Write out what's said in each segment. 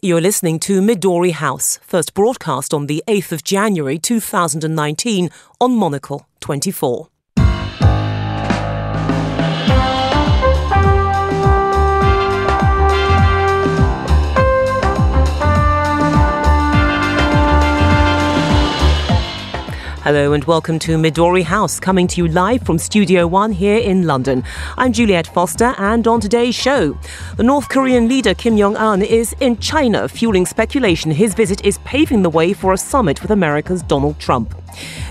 You're listening to Midori House, first broadcast on the 8th of January 2019 on Monocle 24. Hello and welcome to Midori House, coming to you live from Studio One here in London. I'm Juliet Foster, and on today's show, the North Korean leader Kim Jong un is in China, fueling speculation his visit is paving the way for a summit with America's Donald Trump.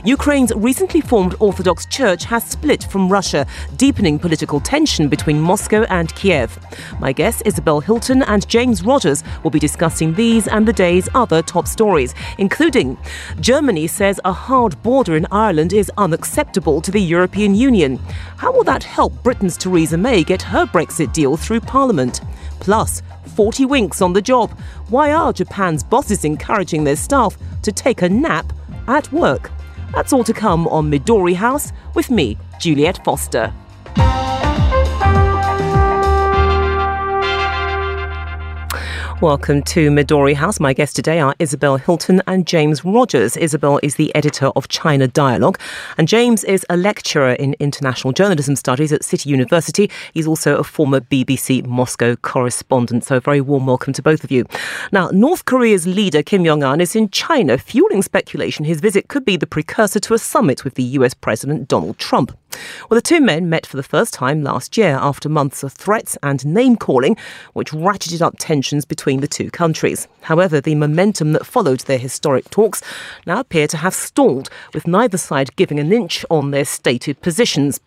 Ukraine's recently formed Orthodox Church has split from Russia, deepening political tension between Moscow and Kiev. My guests, Isabel Hilton and James Rogers, will be discussing these and the day's other top stories, including Germany says a hard border in Ireland is unacceptable to the European Union. How will that help Britain's Theresa May get her Brexit deal through Parliament? Plus, 40 winks on the job. Why are Japan's bosses encouraging their staff to take a nap at work? That's all to come on Midori House with me, Juliet Foster. Welcome to Midori House. My guests today are Isabel Hilton and James Rogers. Isabel is the editor of China Dialogue, and James is a lecturer in international journalism studies at City University. He's also a former BBC Moscow correspondent. So, a very warm welcome to both of you. Now, North Korea's leader Kim Jong un is in China, fueling speculation his visit could be the precursor to a summit with the US President Donald Trump. Well, the two men met for the first time last year after months of threats and name calling, which ratcheted up tensions between the two countries. However, the momentum that followed their historic talks now appear to have stalled, with neither side giving an inch on their stated positions.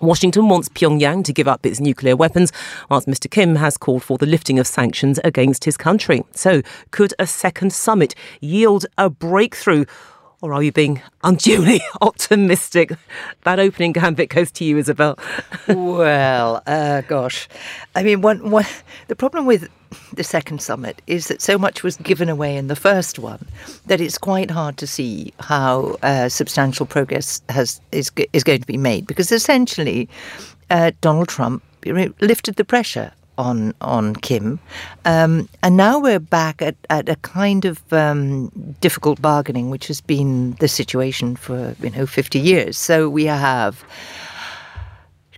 Washington wants Pyongyang to give up its nuclear weapons, whilst Mr. Kim has called for the lifting of sanctions against his country. So, could a second summit yield a breakthrough? Or are you being unduly optimistic? That opening gambit goes to you, Isabel. well, uh, gosh. I mean, one, one, the problem with the second summit is that so much was given away in the first one that it's quite hard to see how uh, substantial progress has is, is going to be made because essentially uh, Donald Trump lifted the pressure on on Kim, um, and now we're back at, at a kind of um, difficult bargaining, which has been the situation for you know fifty years. So we have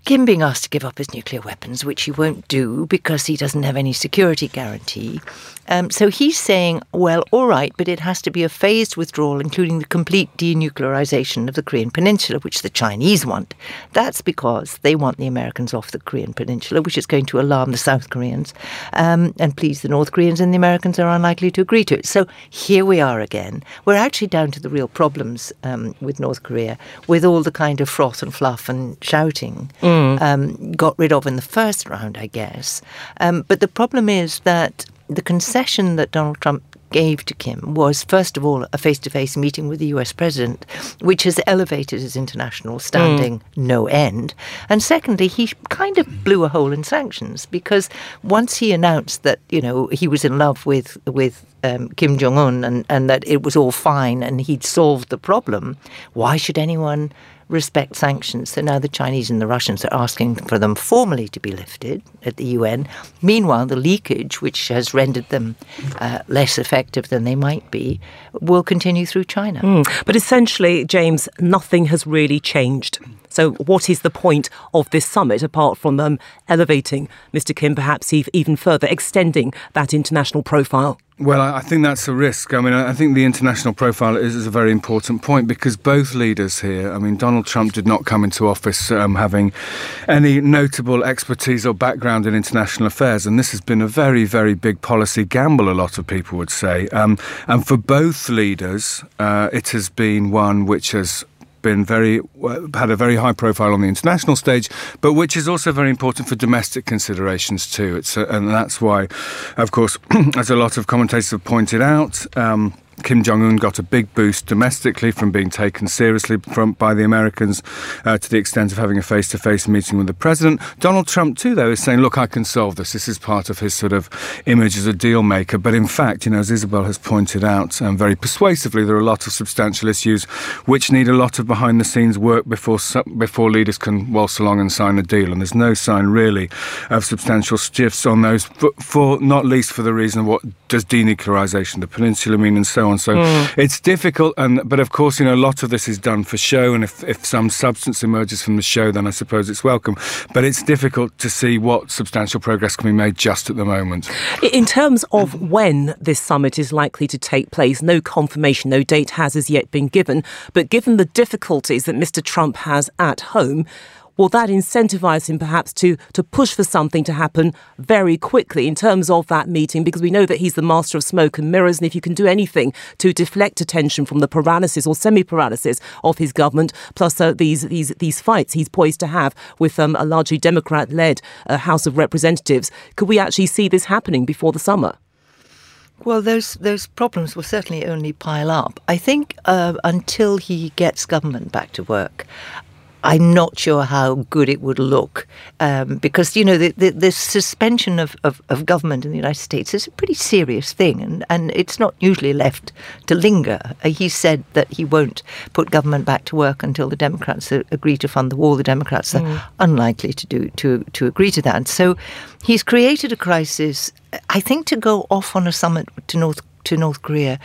Kim being asked to give up his nuclear weapons, which he won't do because he doesn't have any security guarantee. Um, so he's saying, well, all right, but it has to be a phased withdrawal, including the complete denuclearization of the Korean Peninsula, which the Chinese want. That's because they want the Americans off the Korean Peninsula, which is going to alarm the South Koreans um, and please the North Koreans, and the Americans are unlikely to agree to it. So here we are again. We're actually down to the real problems um, with North Korea, with all the kind of froth and fluff and shouting mm. Um, got rid of in the first round, I guess. Um, but the problem is that the concession that Donald Trump gave to Kim was, first of all, a face to face meeting with the US president, which has elevated his international standing mm. no end. And secondly, he kind of blew a hole in sanctions because once he announced that, you know, he was in love with, with um, Kim Jong un and, and that it was all fine and he'd solved the problem, why should anyone respect sanctions. So now the Chinese and the Russians are asking for them formally to be lifted at the UN. Meanwhile, the leakage, which has rendered them uh, less effective than they might be, will continue through China. Mm. But essentially, James, nothing has really changed. So, what is the point of this summit apart from um, elevating Mr. Kim, perhaps even further extending that international profile? Well, I think that's a risk. I mean, I think the international profile is, is, a very important point because both leaders here, I mean, Donald Trump did not come into office um, having any notable expertise or background in international affairs. And this has been a very, very big policy gamble, a lot of people would say. Um, and for both leaders, uh, it has been one which has been very had a very high profile on the international stage, but which is also very important for domestic considerations too. It's a, and that's why, of course, as a lot of commentators have pointed out. Um, Kim Jong Un got a big boost domestically from being taken seriously from by the Americans uh, to the extent of having a face-to-face meeting with the president. Donald Trump too, though, is saying, "Look, I can solve this. This is part of his sort of image as a deal maker." But in fact, you know, as Isabel has pointed out um, very persuasively, there are a lot of substantial issues which need a lot of behind-the-scenes work before before leaders can waltz along and sign a deal. And there's no sign really of substantial shifts on those, for, for not least for the reason of what does denuclearization the peninsula mean, and so on. So mm. it's difficult, and but of course, you know, a lot of this is done for show, and if, if some substance emerges from the show, then I suppose it's welcome. But it's difficult to see what substantial progress can be made just at the moment. In terms of when this summit is likely to take place, no confirmation, no date has as yet been given. But given the difficulties that Mr. Trump has at home, will that incentivize him perhaps to to push for something to happen very quickly in terms of that meeting? Because we know that he's the master of smoke and mirrors, and if you can do anything to deflect attention from the paralysis or semi-paralysis of his government, plus uh, these these these fights he's poised to have with um, a largely Democrat-led uh, House of Representatives, could we actually see this happening before the summer? Well, those those problems will certainly only pile up. I think uh, until he gets government back to work, I'm not sure how good it would look um, because, you know, the, the, the suspension of, of, of, government in the United States is a pretty serious thing and, and it's not usually left to linger. Uh, he said that he won't put government back to work until the Democrats agree to fund the wall. The Democrats are mm. unlikely to, do, to, to agree to that. So he's created a crisis, I think, to go off on a summit to North to North Korea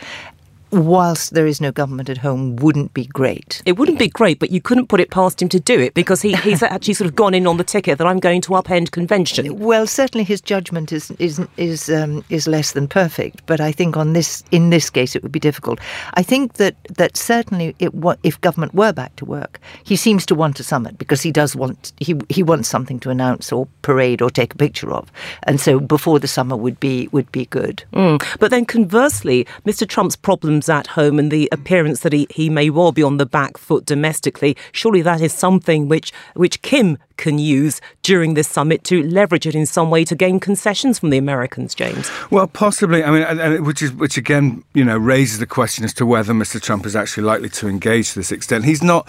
whilst there is no government at home, wouldn't be great. It wouldn't be great, but you couldn't put it past him to do it because he, he's actually sort of gone in on the ticket that I'm going to upend convention. Well, certainly his judgment is is is um, is less than perfect, but I think on this in this case it would be difficult. I think that that certainly it, if government were back to work, he seems to want a summit because he does want he he wants something to announce or parade or take a picture of, and so before the summer would be would be good. Mm. But then conversely, Mr. Trump's problem at home and the appearance that he, he may well be on the back foot domestically, surely that is something which, which Kim can use during this summit to leverage it in some way to gain concessions from the Americans, James? Well, possibly. I mean, which is which again, you know, raises the question as to whether Mr. Trump is actually likely to engage to this extent. He's not.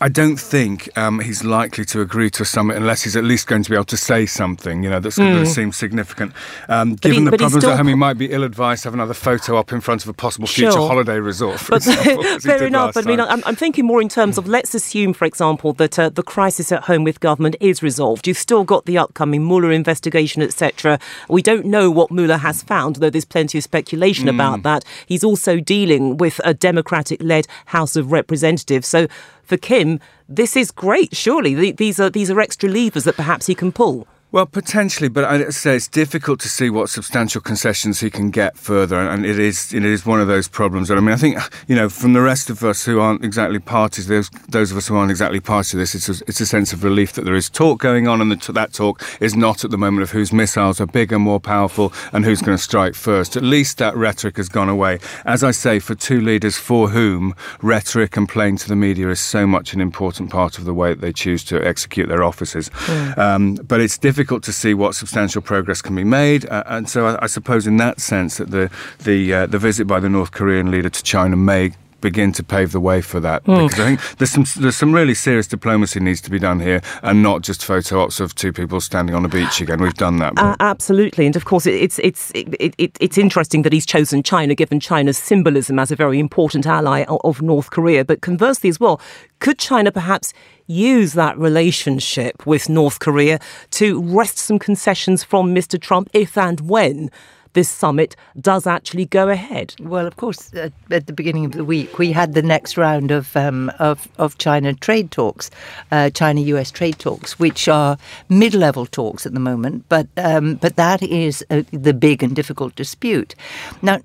I don't think um, he's likely to agree to a summit unless he's at least going to be able to say something, you know, that's mm. going to seem significant. Um, given he, the problems at home, he might be ill-advised to have another photo up in front of a possible future sure. holiday resort. but example, fair enough. But I mean, I'm, I'm, thinking more in terms of let's assume, for example, that uh, the crisis at home with government is resolved. You've still got the upcoming Mueller investigation, etc. We don't know what Mueller has found, though there's plenty of speculation mm. about that. He's also dealing with a Democratic-led House of Representatives. So for Kim, this is great. Surely these are these are extra levers that perhaps he can pull. Well, potentially, but I say it's difficult to see what substantial concessions he can get further, and it is it is one of those problems. And I mean, I think you know, from the rest of us who aren't exactly parties, those those of us who aren't exactly parties to this, it's a, it's a sense of relief that there is talk going on, and that that talk is not at the moment of whose missiles are bigger, more powerful, and who's going to strike first. At least that rhetoric has gone away. As I say, for two leaders for whom rhetoric and playing to the media is so much an important part of the way that they choose to execute their offices. Mm. Um, but it's difficult difficult to see what substantial progress can be made. Uh, and so I, I, suppose in that sense that the the uh, the visit by the North Korean leader to China may begin to pave the way for that. Mm. Because I think there's some there's some really serious diplomacy needs to be done here, and not just photo ops of two people standing on a beach again. We've done that. Uh, absolutely, and of course it's it's it, it, it's interesting that he's chosen China, given China's symbolism as a very important ally of North Korea. But conversely as well, could China perhaps use that relationship with North Korea to wrest some concessions from Mr. Trump if and when? this summit does actually go ahead? Well, of course, uh, at the beginning of the week, we had the next round of um, of, of China trade talks, uh, China-U.S. trade talks, which are mid-level talks at the moment, but um, but that is uh, the big and difficult dispute. Now,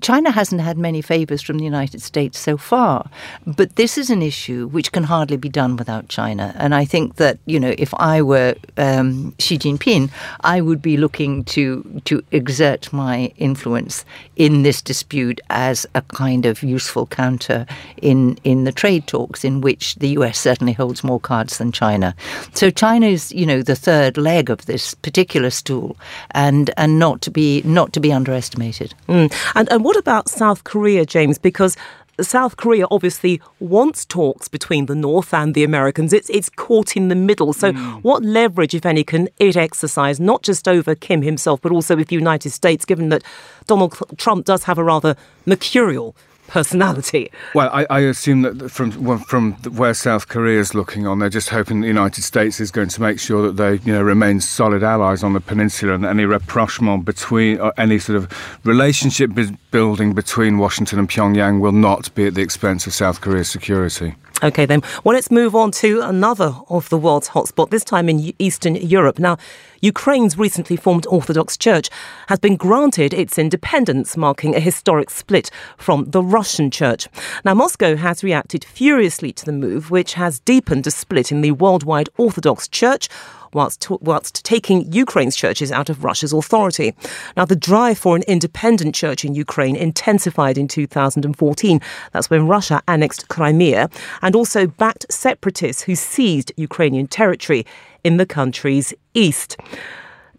China hasn't had many favors from the United States so far, but this is an issue which can hardly be done without China. And I think that you know, if I were um, Xi Jinping, I would be looking to to exert my influence in this dispute as a kind of useful counter in in the trade talks, in which the U.S. certainly holds more cards than China. So China is you know the third leg of this particular stool, and and not to be not to be underestimated. Mm. And And what about South Korea, James? Because South Korea obviously wants talks between the North and the Americans. It's it's caught in the middle. So, mm. what leverage, if any, can it exercise not just over Kim himself, but also with the United States, given that Donald Trump does have a rather mercurial personality. Well, I, I, assume that from from where South Korea is looking on, they're just hoping the United States is going to make sure that they you know remain solid allies on the peninsula, and any rapprochement between or any sort of relationship building between Washington and Pyongyang will not be at the expense of South Korea's security. Okay, then. Well, let's move on to another of the world's hotspot, this time in Eastern Europe. Now, Ukraine's recently formed Orthodox Church has been granted its independence, marking a historic split from the Russian Church. Now, Moscow has reacted furiously to the move, which has deepened a split in the worldwide Orthodox Church whilst, whilst taking Ukraine's churches out of Russia's authority. Now, the drive for an independent church in Ukraine intensified in 2014. That's when Russia annexed Crimea and also backed separatists who seized Ukrainian territory in the country's east.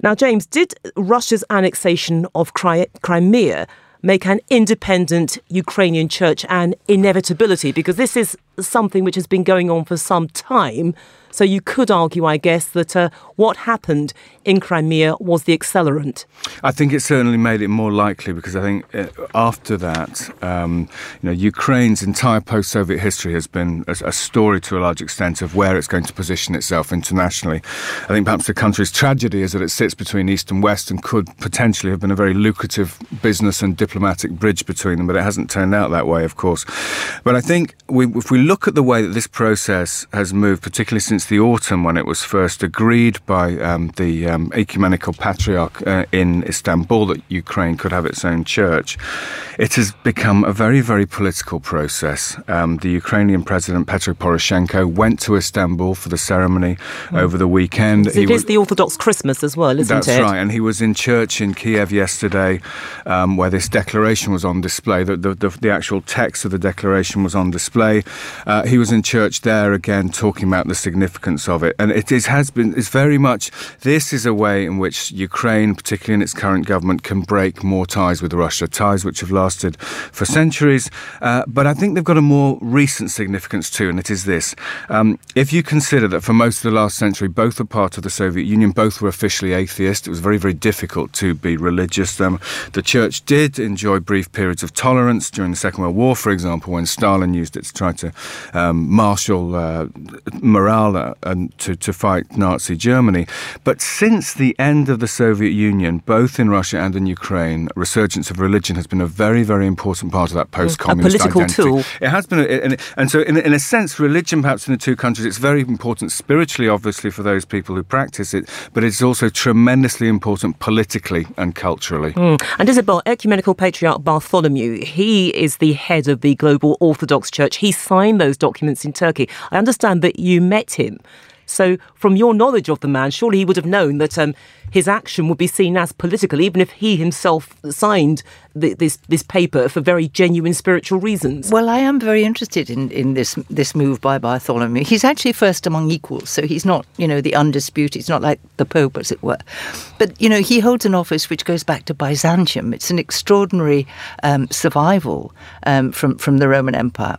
Now, James, did Russia's annexation of Crimea make an independent Ukrainian church an inevitability? Because this is something which has been going on for some time. So you could argue, I guess, that uh, what happened in Crimea was the accelerant. I think it certainly made it more likely because I think uh, after that, um, you know, Ukraine's entire post-Soviet history has been a, a, story to a large extent of where it's going to position itself internationally. I think perhaps the country's tragedy is that it sits between East and West and could potentially have been a very lucrative business and diplomatic bridge between them, but it hasn't turned out that way, of course. But I think we, if we look at the way that this process has moved, particularly since the autumn when it was first agreed by um, the um, ecumenical patriarch uh, in Istanbul that Ukraine could have its own church, it has become a very, very political process. Um, the Ukrainian president Petro Poroshenko went to Istanbul for the ceremony mm. over the weekend. It is the Orthodox Christmas as well, isn't that's it? That's right, and he was in church in Kiev yesterday, um, where this declaration was on display. The, the, the, the, actual text of the declaration was on display. Uh, he was in church there again, talking about the significance of it, and it is, has been. It's very much. This is a way in which Ukraine, particularly in its current government, can break more ties with Russia, ties which have lasted for centuries. Uh, but I think they've got a more recent significance too, and it is this: um, if you consider that for most of the last century, both were part of the Soviet Union, both were officially atheist. It was very, very difficult to be religious. Um, the church did enjoy brief periods of tolerance during the Second World War, for example, when Stalin used it to try to um, marshal uh, morale uh, and to, to fight Nazi Germany. But since the end of the Soviet Union, both in Russia and in Ukraine, resurgence of religion has been a very, very important part of that post-communist a political identity. tool. It has been, a, and, and so in, in a sense, religion perhaps in the two countries, it's very important spiritually, obviously, for those people who practice it, but it's also tremendously important politically and culturally. Mm. And Isabel, Ecumenical Patriarch Bartholomew, he is the head of the Global Orthodox Church. He signed those documents in Turkey. I understand that you met him. So, from your knowledge of the man, surely he would have known that um, his action would be seen as political, even if he himself signed this this paper for very genuine spiritual reasons. Well, I am very interested in, in this this move by Bartholomew. He's actually first among equals, so he's not you know the undisputed. He's not like the Pope, as it were. But you know he holds an office which goes back to Byzantium. It's an extraordinary um, survival um, from from the Roman Empire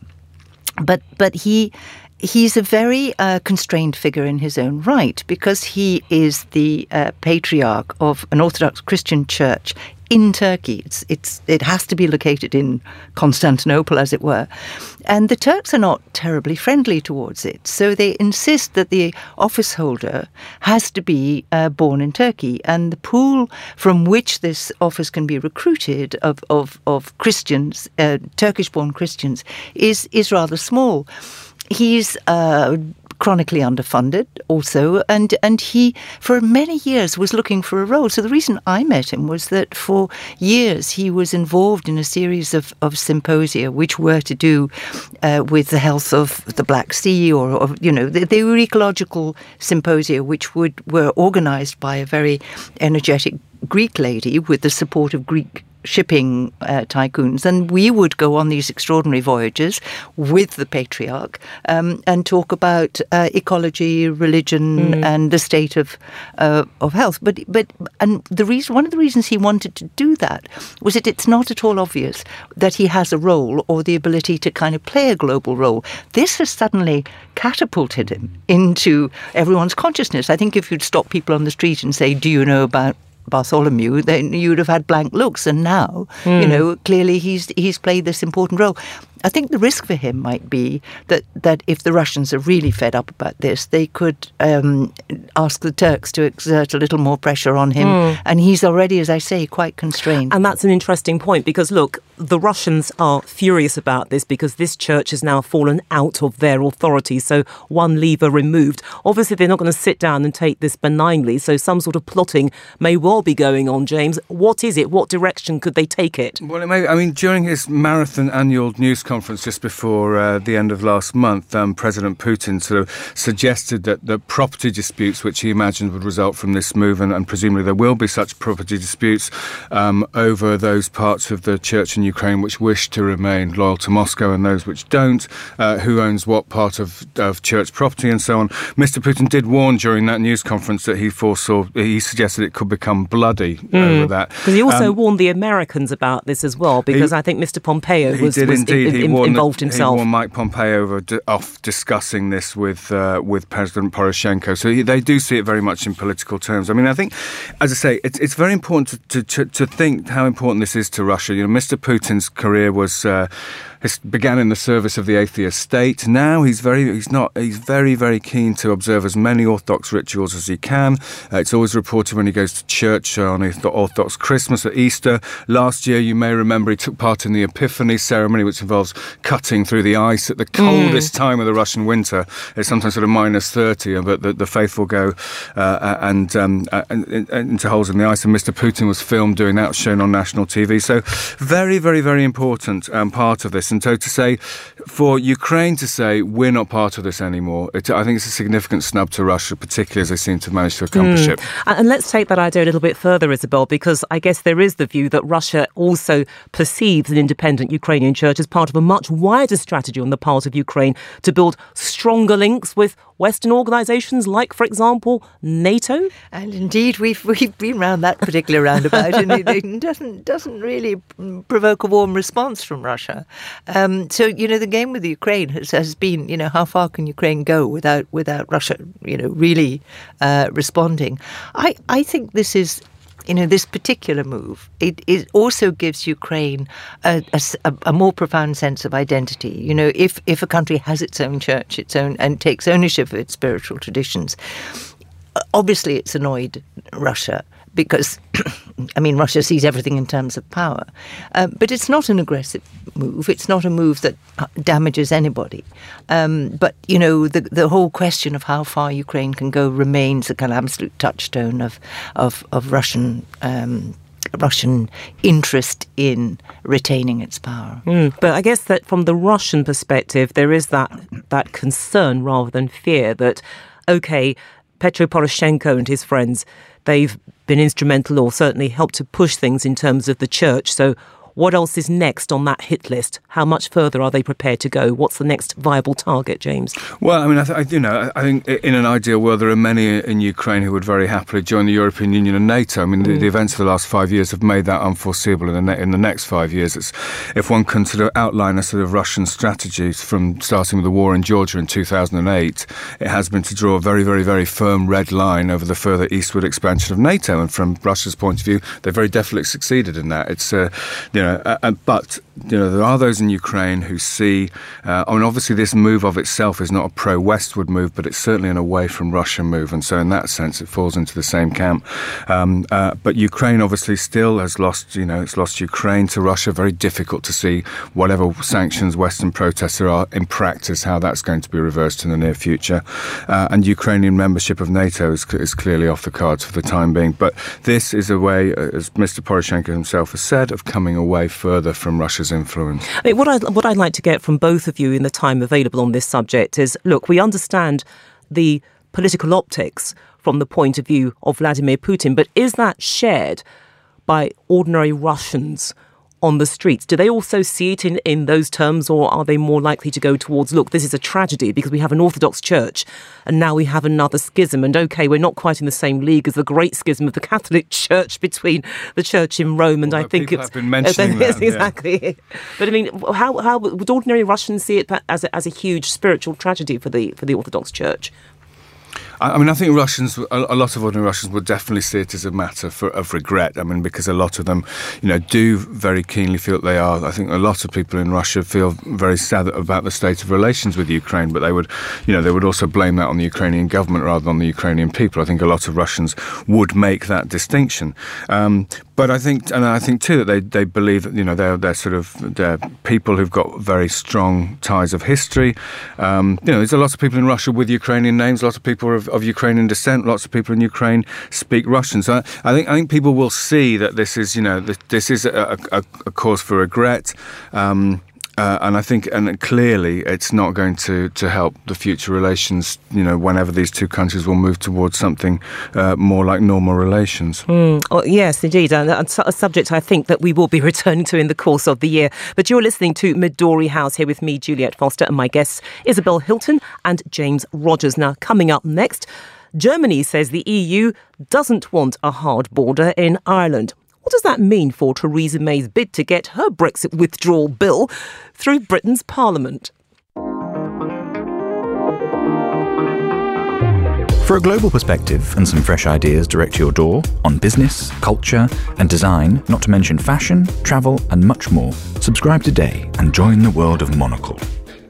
but but he he's a very uh, constrained figure in his own right because he is the uh, patriarch of an Orthodox Christian church in Turkey. It's, it's, it has to be located in Constantinople, as it were. And the Turks are not terribly friendly towards it. So they insist that the office holder has to be uh, born in Turkey. And the pool from which this office can be recruited of, of, of Christians, uh, Turkish born Christians, is, is rather small he's uh, chronically underfunded also and and he for many years was looking for a role. So the reason I met him was that for years he was involved in a series of, of symposia which were to do uh, with the health of the Black Sea or, or you know they, they, were ecological symposia which would were organized by a very energetic Greek lady with the support of Greek shipping uh, tycoons, and we would go on these extraordinary voyages with the patriarch um, and talk about uh, ecology, religion, mm. and the state of uh, of health. But but and the reason one of the reasons he wanted to do that was that it's not at all obvious that he has a role or the ability to kind of play a global role. This has suddenly catapulted him into everyone's consciousness. I think if you'd stop people on the street and say, "Do you know about Bartholomew, then you'd have had blank looks. And now, mm. you hmm. know, clearly he's he's played this important role. I think the risk for him might be that, that if the Russians are really fed up about this, they could um, ask the Turks to exert a little more pressure on him. Mm. And he's already, as I say, quite constrained. And that's an interesting point because, look, the Russians are furious about this because this church has now fallen out of their authority. So one lever removed. Obviously, they're not going to sit down and take this benignly. So some sort of plotting may well be going on, James. What is it? What direction could they take it? Well, it may, I mean, during his marathon annual news conference just before uh, the end of last month, um, President Putin sort of suggested that the property disputes, which he imagined would result from this move, and, and presumably there will be such property disputes um, over those parts of the church in Ukraine which wish to remain loyal to Moscow and those which don't, uh, who owns what part of, of church property and so on. Mr. Putin did warn during that news conference that he foresaw, he suggested it could become bloody mm. over that. Because he also um, warned the Americans about this as well, because he, I think Mr. Pompeo was, was in, in, involved himself. He Mike Pompeo over off discussing this with uh, with President Poroshenko. So he, they do see it very much in political terms. I mean, I think, as I say, it's it's very important to to, to think how important this is to Russia. You know, Mr. Putin's career was. Uh, began in the service of the atheist state. Now he's very he's not he's very very keen to observe as many Orthodox rituals as he can. Uh, it's always reported when he goes to church on Orthodox Christmas or Easter. Last year, you may remember he took part in the Epiphany ceremony, which involves cutting through the ice at the coldest mm. time of the Russian winter. It's sometimes sort of minus thirty, but the, the faithful go uh, and, um, uh, and, and into holes in the ice. And Mr. Putin was filmed doing that, shown on national TV. So very very very important um, part of this. And so to say, for Ukraine to say we're not part of this anymore, it, I think it's a significant snub to Russia, particularly as they seem to manage to accomplish mm. it. And let's take that idea a little bit further, Isabel, because I guess there is the view that Russia also perceives an independent Ukrainian church as part of a much wider strategy on the part of Ukraine to build stronger links with Western organisations like, for example, NATO? And indeed, we've we've been around that particular roundabout, and it, it, doesn't doesn't really provoke a warm response from Russia. Um, so you know, the game with Ukraine has, has been, you know, how far can Ukraine go without without Russia, you know, really uh, responding? I I think this is you know, this particular move, it, it also gives Ukraine a, a, a, more profound sense of identity. You know, if, if a country has its own church, its own, and takes ownership of its spiritual traditions, obviously it's annoyed Russia because, I mean, Russia sees everything in terms of power. Uh, but it's not an aggressive move. It's not a move that uh, damages anybody. Um, but, you know, the, the whole question of how far Ukraine can go remains a kind of absolute touchstone of, of, of Russian. Um, Russian interest in retaining its power. Mm, but I guess that from the Russian perspective, there is that that concern rather than fear that, okay, Petro Poroshenko and his friends, they've been instrumental or certainly helped to push things in terms of the church. So what else is next on that hit list? How much further are they prepared to go? What's the next viable target, James? Well, I mean, I, th- you know, I think in an ideal world there are many in Ukraine who would very happily join the European Union and NATO. I mean, mm. the, the, events of the last five years have made that unforeseeable. In the, ne- in the next five years, it's, if one can sort of outline a sort of Russian strategy from starting with the war in Georgia in 2008, it has been to draw a very, very, very firm red line over the further eastward expansion of NATO. And from Russia's point of view, they very definitely succeeded in that. It's, uh, you know, uh, uh, but you know there are those in Ukraine who see. Uh, I mean, obviously, this move of itself is not a pro-westward move, but it's certainly an away from Russia move, and so in that sense, it falls into the same camp. Um, uh, but Ukraine obviously still has lost. You know, it's lost Ukraine to Russia. Very difficult to see whatever sanctions Western protests are in practice how that's going to be reversed in the near future. Uh, and Ukrainian membership of NATO is, is clearly off the cards for the time being. But this is a way, as Mr. Poroshenko himself has said, of coming away further from Russia's influence. I mean, what, I, what I'd like to get from both of you in the time available on this subject is look, we understand the political optics from the point of view of Vladimir Putin, but is that shared by ordinary Russians on the streets? Do they also see it in, in those terms, or are they more likely to go towards, look, this is a tragedy because we have an Orthodox Church and now we have another schism? And okay, we're not quite in the same league as the great schism of the Catholic Church between the Church in Rome and Although I think it's. have been mentioning yes, that, yeah. exactly. But I mean, how, how would ordinary Russians see it as a, as a huge spiritual tragedy for the, for the Orthodox Church? I I mean, I think Russians, a a lot of ordinary Russians would definitely see it as a matter for, of regret. I mean, because a lot of them, you know, do very keenly feel that they are. I think a lot of people in Russia feel very sad about the state of relations with Ukraine, but they would, you know, they would also blame that on the Ukrainian government rather than the Ukrainian people. I think a lot of Russians would make that distinction. Um, but I think, and I think too that they, they believe that you know they're they're sort of they're people who've got very strong ties of history. Um, you know, there's a lot of people in Russia with Ukrainian names. Lots of people of, of Ukrainian descent. Lots of people in Ukraine speak Russian. So I, I think I think people will see that this is you know this, this is a, a, a cause for regret. Um, uh, and I think, and clearly, it's not going to, to help the future relations. You know, whenever these two countries will move towards something uh, more like normal relations. Oh, yes, indeed. And that's a subject I think that we will be returning to in the course of the year. But you're listening to Midori House here with me, Juliet Foster, and my guests, Isabel Hilton and James Rogers. Now, coming up next, Germany says the EU doesn't want a hard border in Ireland. What does that mean for Theresa May's bid to get her Brexit withdrawal bill through Britain's Parliament? For a global perspective and some fresh ideas direct to your door on business, culture, and design, not to mention fashion, travel, and much more, subscribe today and join the world of Monocle.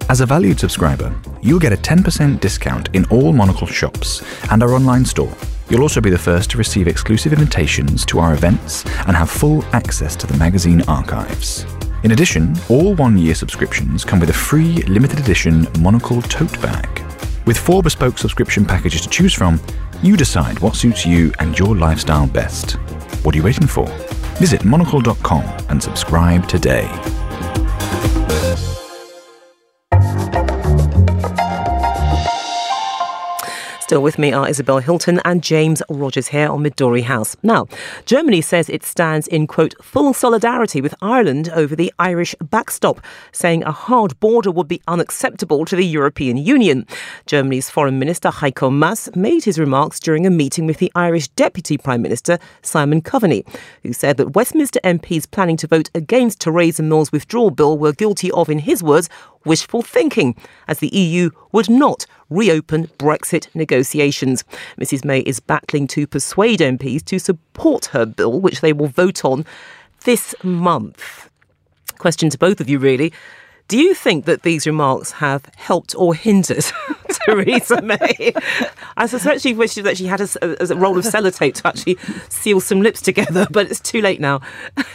As a valued subscriber, you'll get a 10% discount in all Monocle shops and our online store. You'll also be the first to receive exclusive invitations to our events and have full access to the magazine archives. In addition, all one year subscriptions come with a free limited edition Monocle tote bag. With four bespoke subscription packages to choose from, you decide what suits you and your lifestyle best. What are you waiting for? Visit monocle.com and subscribe today. Still with me are Isabel Hilton and James Rogers here on Midori House. Now, Germany says it stands in, quote, full solidarity with Ireland over the Irish backstop, saying a hard border would be unacceptable to the European Union. Germany's Foreign Minister Heiko Maas made his remarks during a meeting with the Irish Deputy Prime Minister Simon Coveney, who said that Westminster MPs planning to vote against Theresa May's withdrawal bill were guilty of, in his words, wishful thinking, as the EU would not reopen Brexit negotiations. Mrs May is battling to persuade MPs to support her bill, which they will vote on this month. Question to both of you, really. Do you think that these remarks have helped or hindered Theresa May? I suspect she wished that she had a, a, a roll of sellotape to actually seal some lips together, but it's too late now.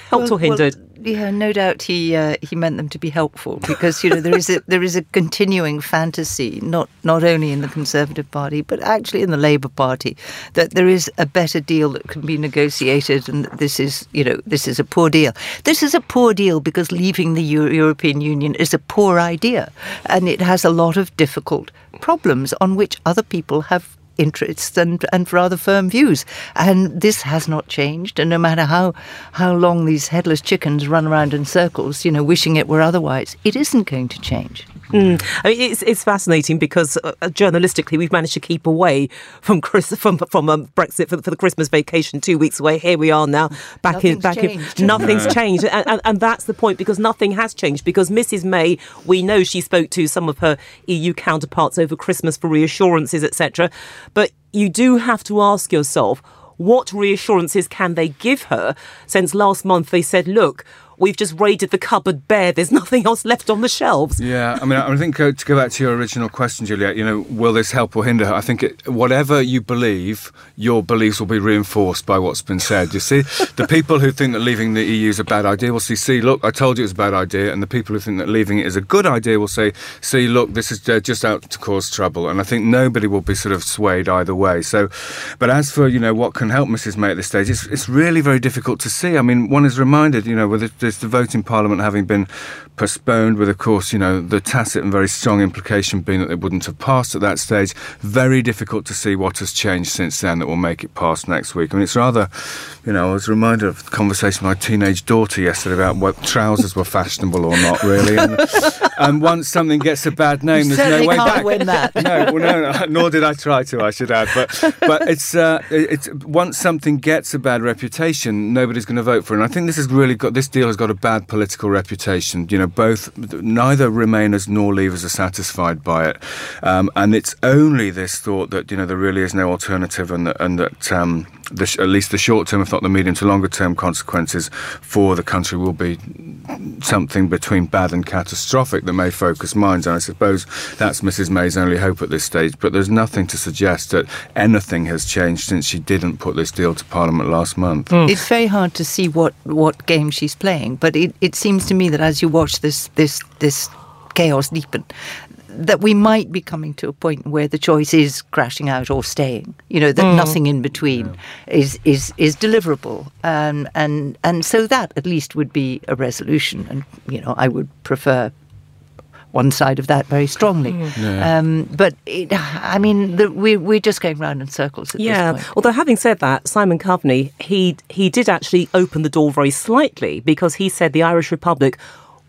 Helped or hindered? Well, yeah, no doubt he uh, he meant them to be helpful because you know there is a there is a continuing fantasy not not only in the Conservative Party but actually in the Labour Party that there is a better deal that can be negotiated and that this is you know this is a poor deal. This is a poor deal because leaving the Euro- European Union is a poor idea and it has a lot of difficult problems on which other people have interests and, and rather firm views. And this has not changed. And no matter how, how long these headless chickens run around in circles, you know, wishing it were otherwise, it isn't going to change. Mm. I mean, it's it's fascinating because uh, journalistically we've managed to keep away from Chris, from from um, Brexit for, for, the Christmas vacation two weeks away. Here we are now back nothing's in back changed. in nothing's changed, and, and, and that's the point because nothing has changed because Mrs May we know she spoke to some of her EU counterparts over Christmas for reassurances etc. But you do have to ask yourself what reassurances can they give her since last month they said look we've just raided the cupboard bare. There's nothing else left on the shelves. Yeah, I mean, I think uh, to go back to your original question, Juliet, you know, will this help or hinder her? I think it, whatever you believe, your beliefs will be reinforced by what's been said. You see, the people who think that leaving the EU is a bad idea will see, see, look, I told you it was a bad idea. And the people who think that leaving it is a good idea will say, see, look, this is just out to cause trouble. And I think nobody will be sort of swayed either way. So, but as for, you know, what can help Mrs May at this stage, it's, it's really very difficult to see. I mean, one is reminded, you know, with the, this, the vote in Parliament having been postponed, with, of course, you know, the tacit and very strong implication being that it wouldn't have passed at that stage. Very difficult to see what has changed since then that will make it pass next week. I mean, it's rather, you know, I was reminded of the conversation with my teenage daughter yesterday about what trousers were fashionable or not, really. And, and once something gets a bad name, You there's no way can't back. win that. no, well, no, no, nor did I try to. I should add, but but it's uh, it's once something gets a bad reputation, nobody's going to vote for it. And I think this has really got this deal has got a bad political reputation. You know, both neither Remainers nor Leavers are satisfied by it, um, and it's only this thought that you know there really is no alternative, and that and that. Um, the, at least the short term, if not the medium to longer term consequences for the country will be something between bad and catastrophic that may focus minds. And I suppose that's Mrs. May's only hope at this stage. But there's nothing to suggest that anything has changed since she didn't put this deal to Parliament last month. Hmm. It's very hard to see what, what game she's playing, but it, it seems to me that as you watch this this this chaos deepen, that we might be coming to a point where the choice is crashing out or staying. You know that nothing in between is is is deliverable, um, and and so that at least would be a resolution. And you know I would prefer one side of that very strongly. Um, but it, I mean, the, we we're just going round in circles at Yeah. this point. Although having said that, Simon Coveney, he he did actually open the door very slightly because he said the Irish Republic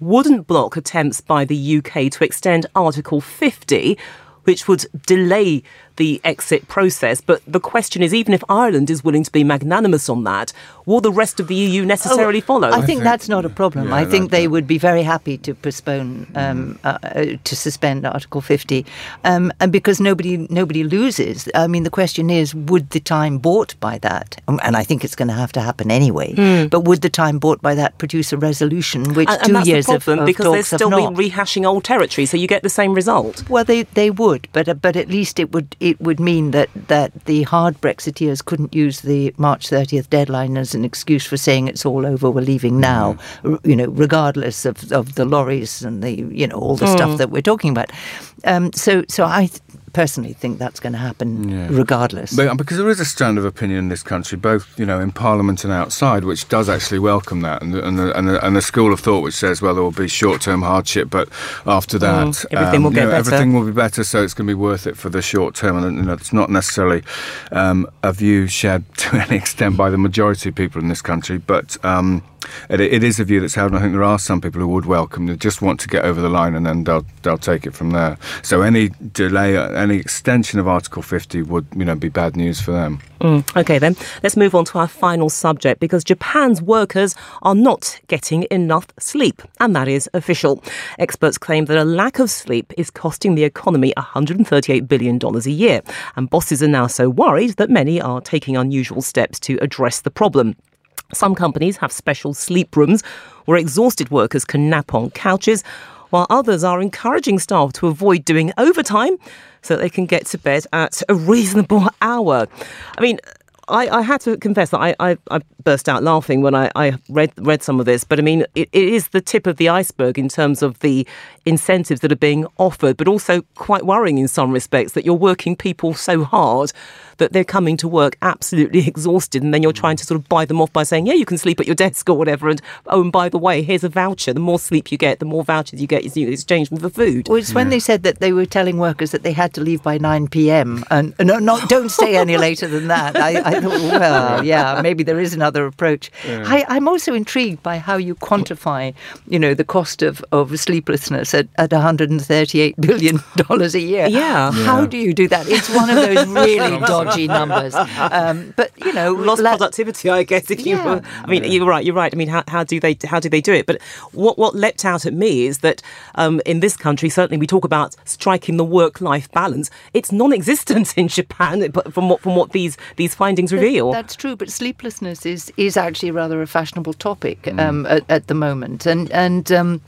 wouldn't block attempts by the UK to extend Article 50, which would delay the exit process. But the question is, even if Ireland is willing to be magnanimous on that, will the rest of the EU necessarily follow? Oh, I think that's not a problem. yeah, I think they that- would be very happy to postpone, um, uh, uh, to suspend Article 50, um, and because nobody nobody loses. I mean, the question is, would the time bought by that, um, and I think it's going to have to happen anyway, but would the time bought by that produce a resolution, which and, and two that's years the of, problem of because talks they're still have not? rehashing old territory, so you get the same result. Well, they, they would, but uh, but at least it would it would mean that, that the hard Brexiteers couldn't use the March 30th deadline as an excuse for saying it's all over, we're leaving now, r- you know, regardless of, of the lorries and the you know all the stuff that we're talking about. Um, so so I personally think that's going to happen Yeah. regardless. But, because there is a strand of opinion in this country, both you know in Parliament and outside, which does actually welcome that, and the, and the, and the, and the school of thought which says, well, there will be short-term hardship, but after that, Mm, everything will you get know, better. Everything will be better, so it's going to be worth it for the short term, and you know, it's not necessarily um, a view shared to any extent by the majority of people in this country, but. Um, it, it is a view that's held, and I think there are some people who would welcome. They just want to get over the line, and then they'll they'll take it from there. So any delay, any extension of Article 50 would, you know, be bad news for them. Mm, Okay, then let's move on to our final subject because Japan's workers are not getting enough sleep, and that is official. Experts claim that a lack of sleep is costing the economy $138 billion a year, and bosses are now so worried that many are taking unusual steps to address the problem. Some companies have special sleep rooms where exhausted workers can nap on couches, while others are encouraging staff to avoid doing overtime so they can get to bed at a reasonable hour. I mean, I, I had to confess that I, I, I burst out laughing when I, I read read some of this, but I mean, it, it is the tip of the iceberg in terms of the incentives that are being offered, but also quite worrying in some respects that you're working people so hard that they're coming to work absolutely exhausted, and then you're trying to sort of buy them off by saying, yeah, you can sleep at your desk or whatever, and oh, and by the way, here's a voucher. The more sleep you get, the more vouchers you get. You exchange them for food. Well, it's when they said that they were telling workers that they had to leave by 9 p.m. and uh, no, not don't stay any later than that. I, I thought, well, yeah, maybe there is another approach. I, I'm also intrigued by how you quantify, you know, the cost of, of sleeplessness at, at 138 billion dollars a year. Yeah. How do you do that? It's one of those really dodgy numbers. Um, but you know, lost la- productivity, I guess. If you, Yeah. were, I mean, you're right. You're right. I mean, how, how do they how do they do it? But what what leapt out at me is that um, in this country, certainly, we talk about striking the work life balance. It's non-existent in Japan, but from what from what these these findings reveal. That's true, but sleeplessness is is actually rather a fashionable topic um, at, at the moment, and and.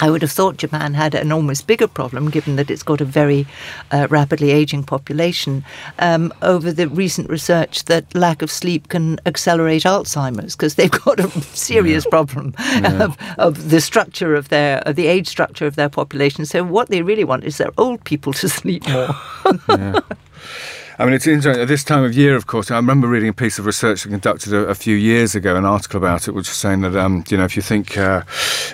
I would have thought Japan had an almost bigger problem, given that it's got a very uh, rapidly aging population. Um, over the recent research that lack of sleep can accelerate Alzheimer's because they've got a serious problem of, of the structure of their of the age structure of their population. So what they really want is their old people to sleep more. I mean, it's interesting. At this time of year, of course, I remember reading a piece of research conducted a, a few years ago, an article about it, which was saying that, um, you know, if you think uh,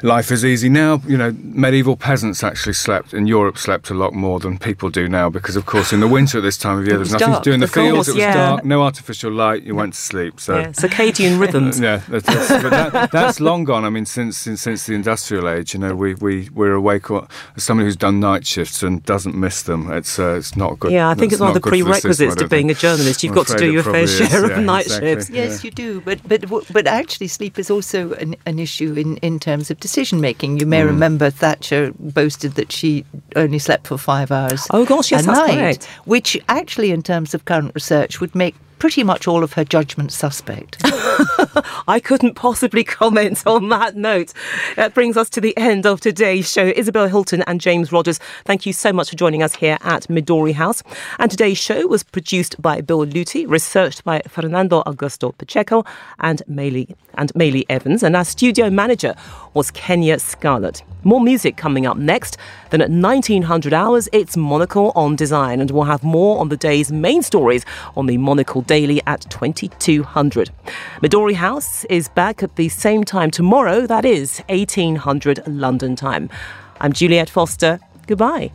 life is easy now, you know, medieval peasants actually slept in Europe slept a lot more than people do now because, of course, in the winter at this time of year, there's nothing dark. to do in the course, fields. it was yeah. dark, no artificial light. You went to sleep. So. Yeah, circadian rhythms. Yeah, that's, that's, but that, that's long gone. I mean, since, since since the industrial age, you know, we we we're awake. Or, as somebody who's done night shifts and doesn't miss them, it's uh, it's not good. Yeah, I think it's one of the system, prerequisites to being a journalist. You've I'm got to do your fair is, share of yeah, night exactly. shifts. Yes, you do, but but but actually, sleep is also an, an issue in, in terms of decision making. You may Mm. remember Thatcher boasted that she only slept for five hours. Oh, gosh, yes, a that's night, correct. Which actually, in terms of current research, would make pretty much all of her judgment suspect. I couldn't possibly comment on that note. That brings us to the end of today's show. Isabel Hilton and James Rogers, thank you so much for joining us here at Midori House. And today's show was produced by Bill Luty, researched by Fernando Augusto Pacheco and Maylee and Maylee Evans, and our studio manager was Kenya Scarlett. More music coming up next. Then at 1900 hours, it's Monocle on Design, and we'll have more on the day's main stories on the Monocle Daily at 2200. Midori House is back at the same time tomorrow, that is 1800 London time. I'm Juliet Foster. Goodbye.